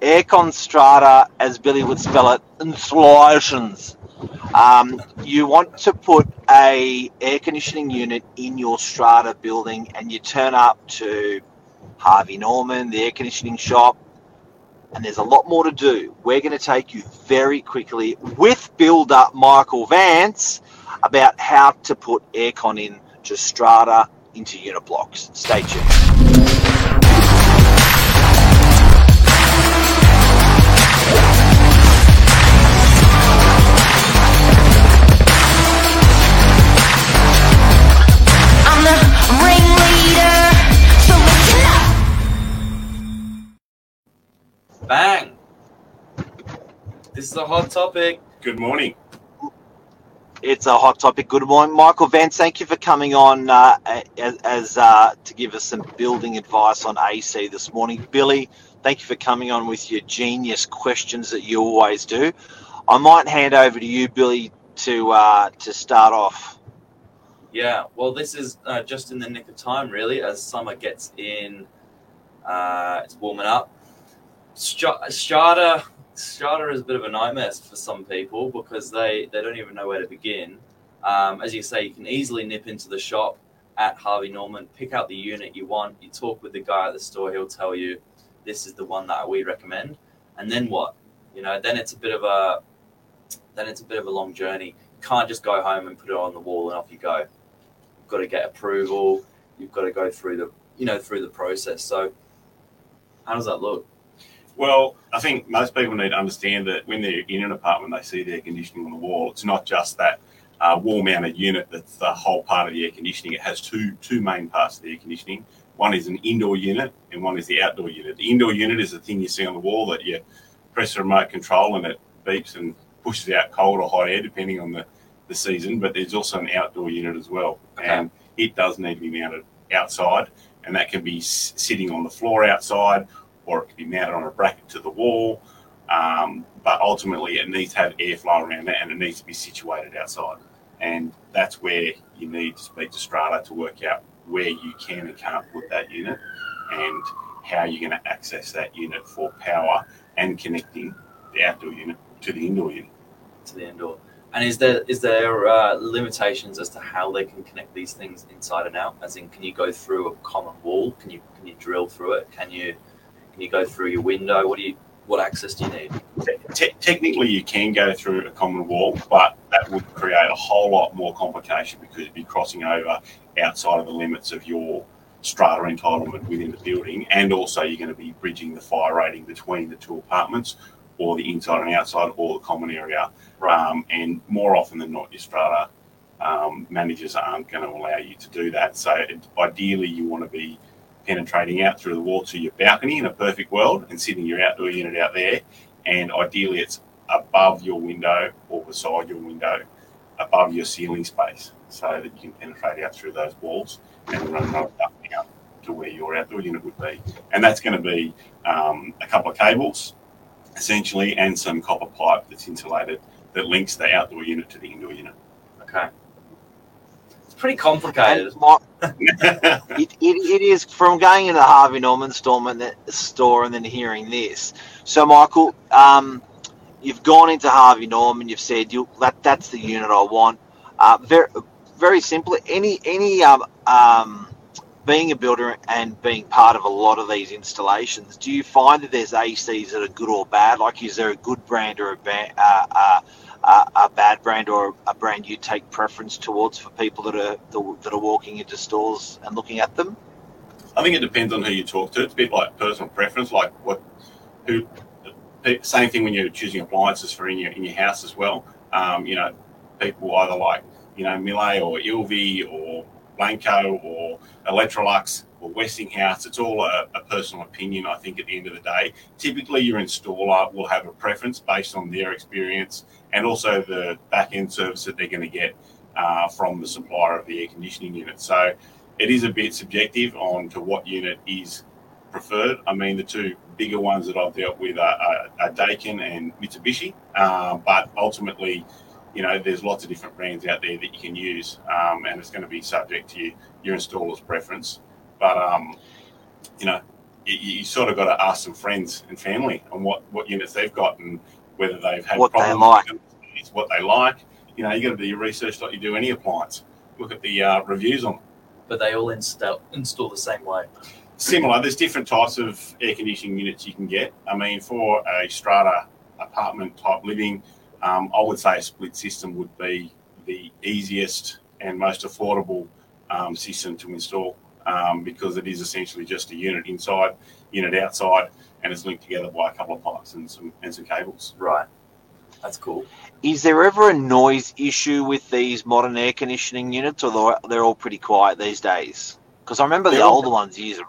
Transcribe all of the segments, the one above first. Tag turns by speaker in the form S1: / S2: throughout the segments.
S1: aircon strata, as Billy would spell it, installations. Um, you want to put a air conditioning unit in your strata building, and you turn up to Harvey Norman, the air conditioning shop, and there's a lot more to do. We're going to take you very quickly with builder Michael Vance about how to put aircon in to strata into unit blocks. Stay tuned.
S2: Hot topic.
S3: Good morning.
S1: It's a hot topic. Good morning, Michael Vance. Thank you for coming on uh, as, as uh, to give us some building advice on AC this morning. Billy, thank you for coming on with your genius questions that you always do. I might hand over to you, Billy, to uh, to start off.
S2: Yeah, well, this is uh, just in the nick of time, really, as summer gets in. Uh, it's warming up. Stra- Strata, strata is a bit of a nightmare for some people because they, they don't even know where to begin. Um, as you say, you can easily nip into the shop at Harvey Norman, pick out the unit you want. You talk with the guy at the store; he'll tell you this is the one that we recommend. And then what? You know, then it's a bit of a then it's a bit of a long journey. You can't just go home and put it on the wall and off you go. You've got to get approval. You've got to go through the you know through the process. So, how does that look?
S3: Well, I think most people need to understand that when they're in an apartment, they see the air conditioning on the wall. It's not just that uh, wall-mounted unit that's the whole part of the air conditioning. It has two two main parts of the air conditioning. One is an indoor unit, and one is the outdoor unit. The indoor unit is the thing you see on the wall that you press the remote control and it beeps and pushes out cold or hot air depending on the, the season. But there's also an outdoor unit as well,
S2: Okay.
S3: and it does need to be mounted outside, and that can be s- sitting on the floor outside, or it can be mounted on a bracket to the wall. Um, but ultimately, it needs to have airflow around it, and it needs to be situated outside. And that's where you need to speak to Strata to work out where you can and can't put that unit, and how you're going to access that unit for power and connecting the outdoor unit to the indoor unit.
S2: to the indoor. And is there is there uh, limitations as to how they can connect these things inside and out? As in, can you go through a common wall? Can you can you drill through it? Can you can you go through your window? What do you what access do you need?
S3: Te- technically, you can go through a common wall, but that would create a whole lot more complication because you'd be crossing over outside of the limits of your strata entitlement within the building, and also you're going to be bridging the fire rating between the two apartments, or the inside and outside, or the common area. Um, and more often than not, your strata um, managers aren't going to allow you to do that. So it, ideally, you want to be penetrating out through the wall to your balcony in a perfect world and sitting your outdoor unit out there. And ideally, it's above your window or beside your window, above your ceiling space, so that you can penetrate out through those walls and run up to where your outdoor unit would be. And that's going to be um, a couple of cables, essentially, and some copper pipe that's insulated that links the outdoor unit to the indoor unit.
S2: Okay, pretty complicated.
S1: Mi- it, it, it is from going into Harvey Norman store and, then, store and then hearing this. So, Michael, um, you've gone into Harvey Norman. You've said you that that's the unit I want. Uh, very very simply, any any um, um, being a builder and being part of a lot of these installations, do you find that there's ACs that are good or bad? Like, is there a good brand or a bad, uh, uh, a bad brand or a brand you take preference towards for people that are that are walking into stores and looking at them?
S3: I think it depends on who you talk to. It's a bit like personal preference, like what, who. Same thing when you're choosing appliances for in your in your house as well. Um, you know, people either like you know Miele or ILVE or Blanco or Electrolux or Westinghouse. It's all a, a personal opinion. I think at the end of the day, typically your installer will have a preference based on their experience and also the back end service that they're going to get uh, from the supplier of the air conditioning unit. So it is a bit subjective on to what unit is preferred. I mean, the two bigger ones that I've dealt with are, are, are Daikin and Mitsubishi, um, but ultimately, you know, there's lots of different brands out there that you can use, um, and it's going to be subject to you, your installer's preference. But um, you know, you, you sort of got to ask some friends and family on what, what units they've got and whether they've had
S1: What they
S3: problems
S1: like.
S3: with it's what they like. You know, you got to do your research like you do any appliance. Look at the uh, reviews on them.
S2: But they all install install the same way.
S3: similar. There's different types of air conditioning units you can get. I mean, for a strata apartment type living, um, I would say a split system would be the easiest and most affordable um, system to install um, because it is essentially just a unit inside, unit outside, and it's linked together by a couple of pipes and some and some cables.
S2: Right. That's cool.
S1: Is there ever a noise issue with these modern air conditioning units, or they're, they're all pretty quiet these days? Because I remember the
S3: They're all-
S1: older ones used.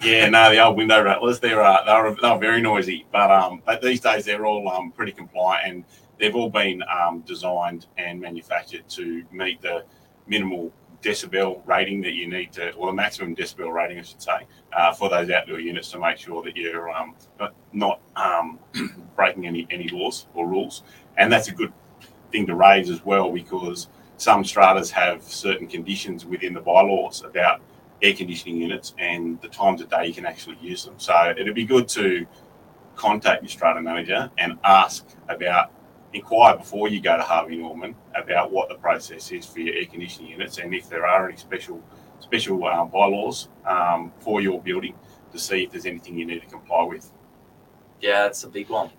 S3: Yeah, no, the old window rattlers, they're uh, they're, they're very noisy, but um, but these days they're all um, pretty compliant and they've all been um, designed and manufactured to meet the minimal decibel rating that you need to, or the maximum decibel rating, I should say, uh, for those outdoor units to make sure that you're um, not, um, breaking any any laws or rules, and that's a good thing to raise as well because some stratas have certain conditions within the bylaws about air conditioning units and the times of day you can actually use them. So it'd be good to contact your strata manager and ask about, inquire before you go to Harvey Norman about what the process is for your air conditioning units and if there are any special special uh, bylaws um, for your building to see if there's anything you need to comply with.
S2: Yeah, it's a big one.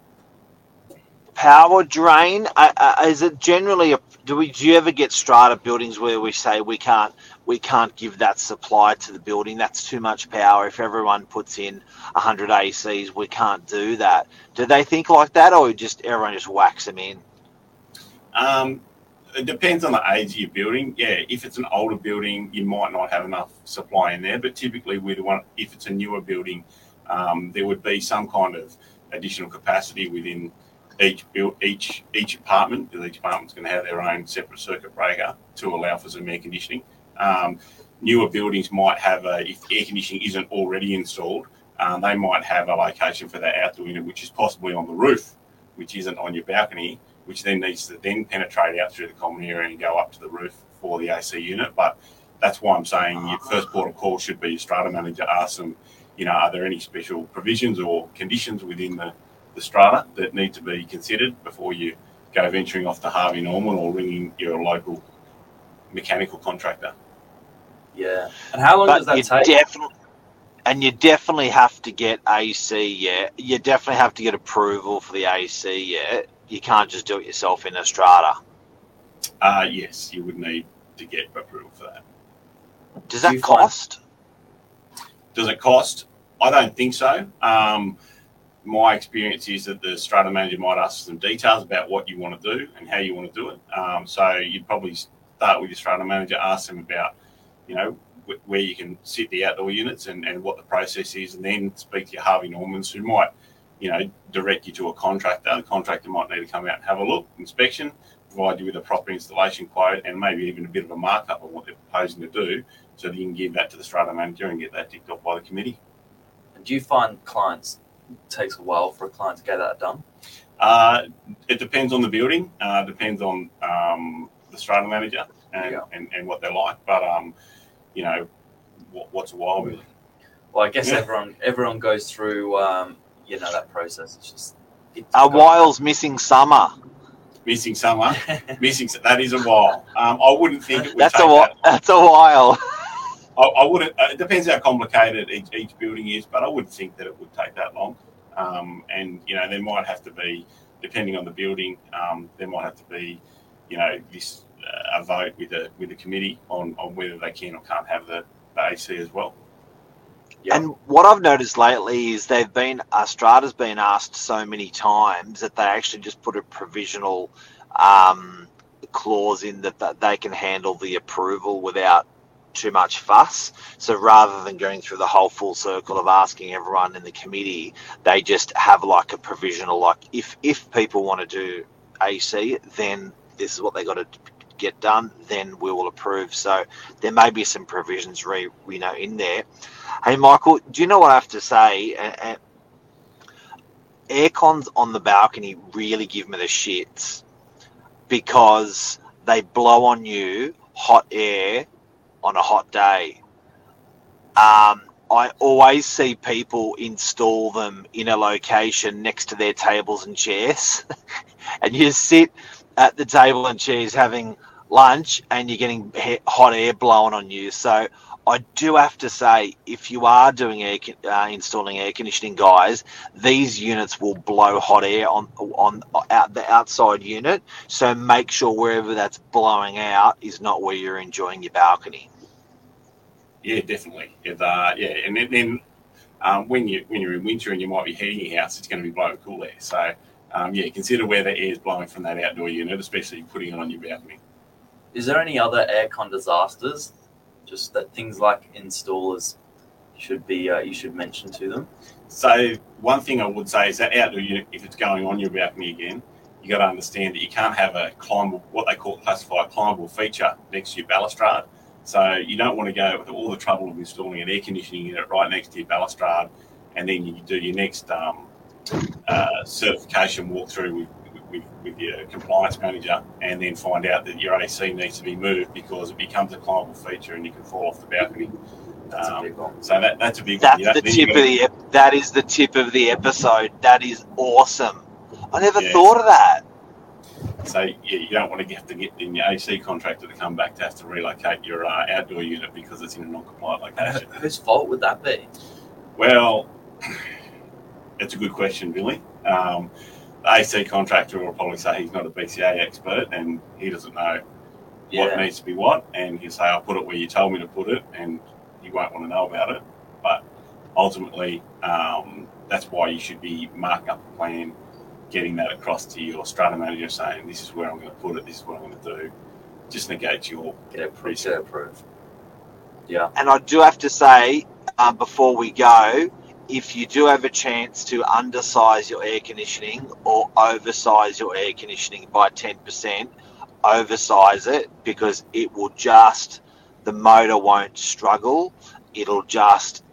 S1: Power drain. Uh, uh, is it generally a? Do we? Do you ever get strata buildings where we say we can't we can't give that supply to the building? That's too much power. If everyone puts in 100 ACs, we can't do that. Do they think like that, or just everyone just whacks them in?
S3: Um, it depends on the age of your building. Yeah, if it's an older building, you might not have enough supply in there. But typically, with one, if it's a newer building, um, there would be some kind of additional capacity within each build, each each apartment. Because each apartment's going to have their own separate circuit breaker to allow for some air conditioning. Um, newer buildings might have a if air conditioning isn't already installed, um, they might have a location for that outdoor unit, which is possibly on the roof, which isn't on your balcony which then needs to then penetrate out through the common area and go up to the roof for the AC unit. But that's why I'm saying your first port of call should be your strata manager. Ask them, you know, are there any special provisions or conditions within the, the strata that need to be considered before you go venturing off to Harvey Norman or ringing your local mechanical contractor?
S2: Yeah. And how long does that
S1: you
S2: take?
S1: definitely, and you definitely have to get AC. Yeah, you definitely have to get approval for the AC. Yeah, you can't just do it yourself in a strata.
S3: Uh, yes, you would need to get approval for that.
S1: Does
S2: Do
S1: that
S2: find-
S1: cost?
S3: Does it cost? I don't think so. Um, my experience is that the strata manager might ask some details about what you want to do and how you want to do it. Um, so you'd probably start with your strata manager, ask them about, you know, wh- where you can sit the outdoor units and, and what the process is, and then speak to your Harvey Normans who might, you know, direct you to a contractor. The contractor might need to come out and have a look, inspection, provide you with a proper installation quote, and maybe even a bit of a markup on what they're proposing to do, so that you can give that to the strata manager and get that ticked off by the committee.
S2: And do you find clients takes a while for a client to get that done?
S3: Uh, it depends on the building. Uh, depends on um, the strata manager and,
S2: Yeah.
S3: and, and what they're like. But um, you know, what, what's a while really?
S2: Well, I guess
S3: Yeah.
S2: everyone everyone goes through um, you know that process. It's just it's
S1: A while's missing summer.
S3: Missing summer, missing that is a while. Um, I wouldn't think it would
S1: That's
S3: take
S1: a whi-
S3: that.
S1: that's a while.
S3: I, I wouldn't. Uh, it depends how complicated each, each building is, but I wouldn't think that it would take that long. Um, and you know, there might have to be, depending on the building, um, there might have to be, you know, this uh, a vote with a with a committee on, on whether they can or can't have the, the AC as well.
S2: Yeah.
S1: And what I've noticed lately is they've been uh, Strata's been asked so many times that they actually just put a provisional um, clause in that, that they can handle the approval without too much fuss. So rather than going through the whole full circle of asking everyone in the committee, they just have like a provisional like if if people want to do AC, then this is what they got to get done. Then we will approve. So there may be some provisions re, you know in there. Hey, Michael, do you know what I have to say? Uh, aircons on the balcony really give me the shits because they blow on you hot air on a hot day. Um, I always see people install them in a location next to their tables and chairs, and you sit at the table and chairs having lunch, and you're getting hot air blowing on you. So I do have to say, if you are doing air, uh, installing air conditioning, guys, these units will blow hot air on on out the outside unit. So make sure wherever that's blowing out is not where you're enjoying your balcony.
S3: Yeah, definitely. If, uh, yeah, and then, then um, when you when you're in winter and you might be heating your house, it's going to be blowing cool air. So um, yeah, consider where the air is blowing from that outdoor unit, especially putting it on your balcony.
S2: Is there any other aircon disasters? Just that things like installers should be uh, you should mention to them.
S3: So one thing I would say is that outdoor unit, if it's going on your balcony again, you got to understand that you can't have a climbable, what they call classify a climbable feature next to your balustrade. So you don't want to go with all the trouble of installing an air conditioning unit right next to your balustrade, and then you do your next um, uh, certification walkthrough with, with, with your compliance manager, and then find out that your AC needs to be moved because it becomes a climbable feature and you can fall off the balcony.
S2: That's a
S3: Um,
S2: big one.
S3: So that, that's a big
S1: That's
S3: one. You don't-
S1: the tip of
S3: gotta-
S1: the ep- that is the tip of the episode. That is awesome. I never
S3: Yes.
S1: thought of that.
S3: So yeah, you don't want to have to get in your AC contractor to come back to have to relocate your uh, outdoor unit because it's in a non-compliant location.
S2: Whose fault would that be?
S3: well, it's a good question, Billy. Um, the AC contractor will probably say he's not a BCA expert and he doesn't know what needs to be what, and he'll say, "I'll put it where you told me to put it," and you won't want to know about it. But ultimately, um, that's why you should be marking up a plan, getting that across to your strata manager, saying, "This is where I'm going to put it. This is what I'm going to do." Just negate your
S2: get it approved. Get it approved. Yeah,
S1: And I do have to say, uh, before we go, if you do have a chance to undersize your air conditioning or oversize your air conditioning by 10%, oversize it because it will just, the motor won't struggle. It'll just,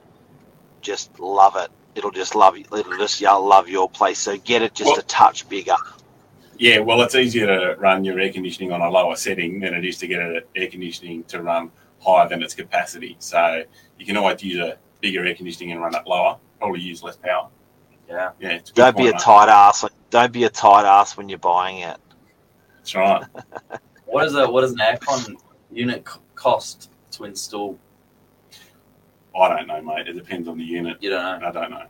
S1: just love it. It'll just love you. It'll just yeah, love your place. So get it just
S3: Well-
S1: a touch bigger.
S3: Yeah, well, it's easier to run your air conditioning on a lower setting than it is to get an air conditioning to run higher than its capacity. So you can always use a bigger air conditioning and run it lower. Probably use less power.
S2: yeah.
S3: Yeah, it's
S1: Don't be a
S3: point,
S1: tight ass. Don't be a tight ass when you're buying it.
S3: That's right.
S2: What is a what does an aircon unit cost to install?
S3: I don't know, mate. It depends on the unit.
S2: You don't know,
S3: I don't know.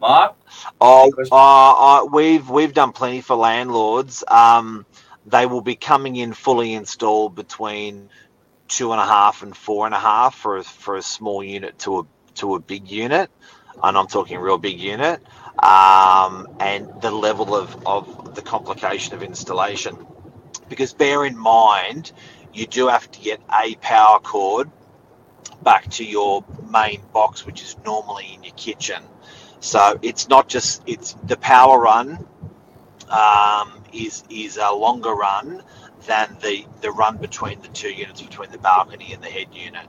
S2: Mark.
S1: Oh, uh, uh, we've we've done plenty for landlords. Um, they will be coming in fully installed between two and a half and four and a half for a, for a small unit to a to a big unit, and I'm talking real big unit. Um, and the level of, of the complication of installation, because bear in mind, you do have to get a power cord back to your main box, which is normally in your kitchen. So it's not just it's the power run um, is is a longer run than the the run between the two units between the balcony and the head unit.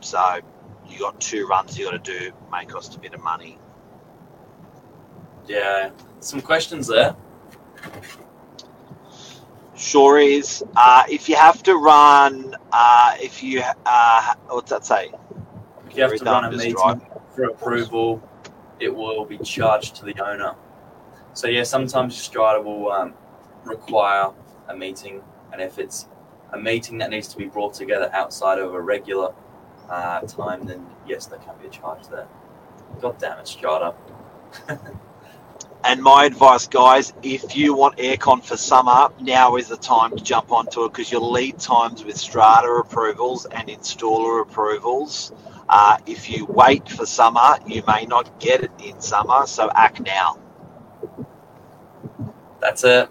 S1: So you got two runs you got to do may cost a bit of money.
S2: Yeah, some questions there.
S1: Sure is. Uh, if you have to run, uh, if you uh, what's that say?
S2: If you have to run a meeting for approval, it will be charged to the owner. So yeah, sometimes Strata will um, require a meeting, and if it's a meeting that needs to be brought together outside of a regular uh, time, then yes, there can be a charge there. God damn it, Strata.
S1: And my advice, guys, if you want aircon for summer, now is the time to jump onto it because your lead times with strata approvals and installer approvals. Uh, if you wait for summer, you may not get it in summer, so act now.
S2: That's it.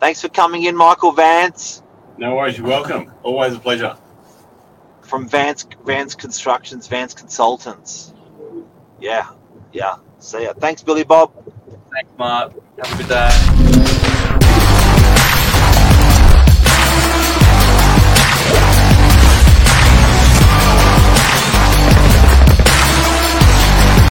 S1: Thanks for coming in, Michael Vance
S3: No worries. You're welcome. Always a pleasure.
S1: from Vance Vance Constructions, Vance Consultants. Yeah, yeah. See ya. Thanks, Billy Bob.
S2: Thanks, Mark. Have a good day.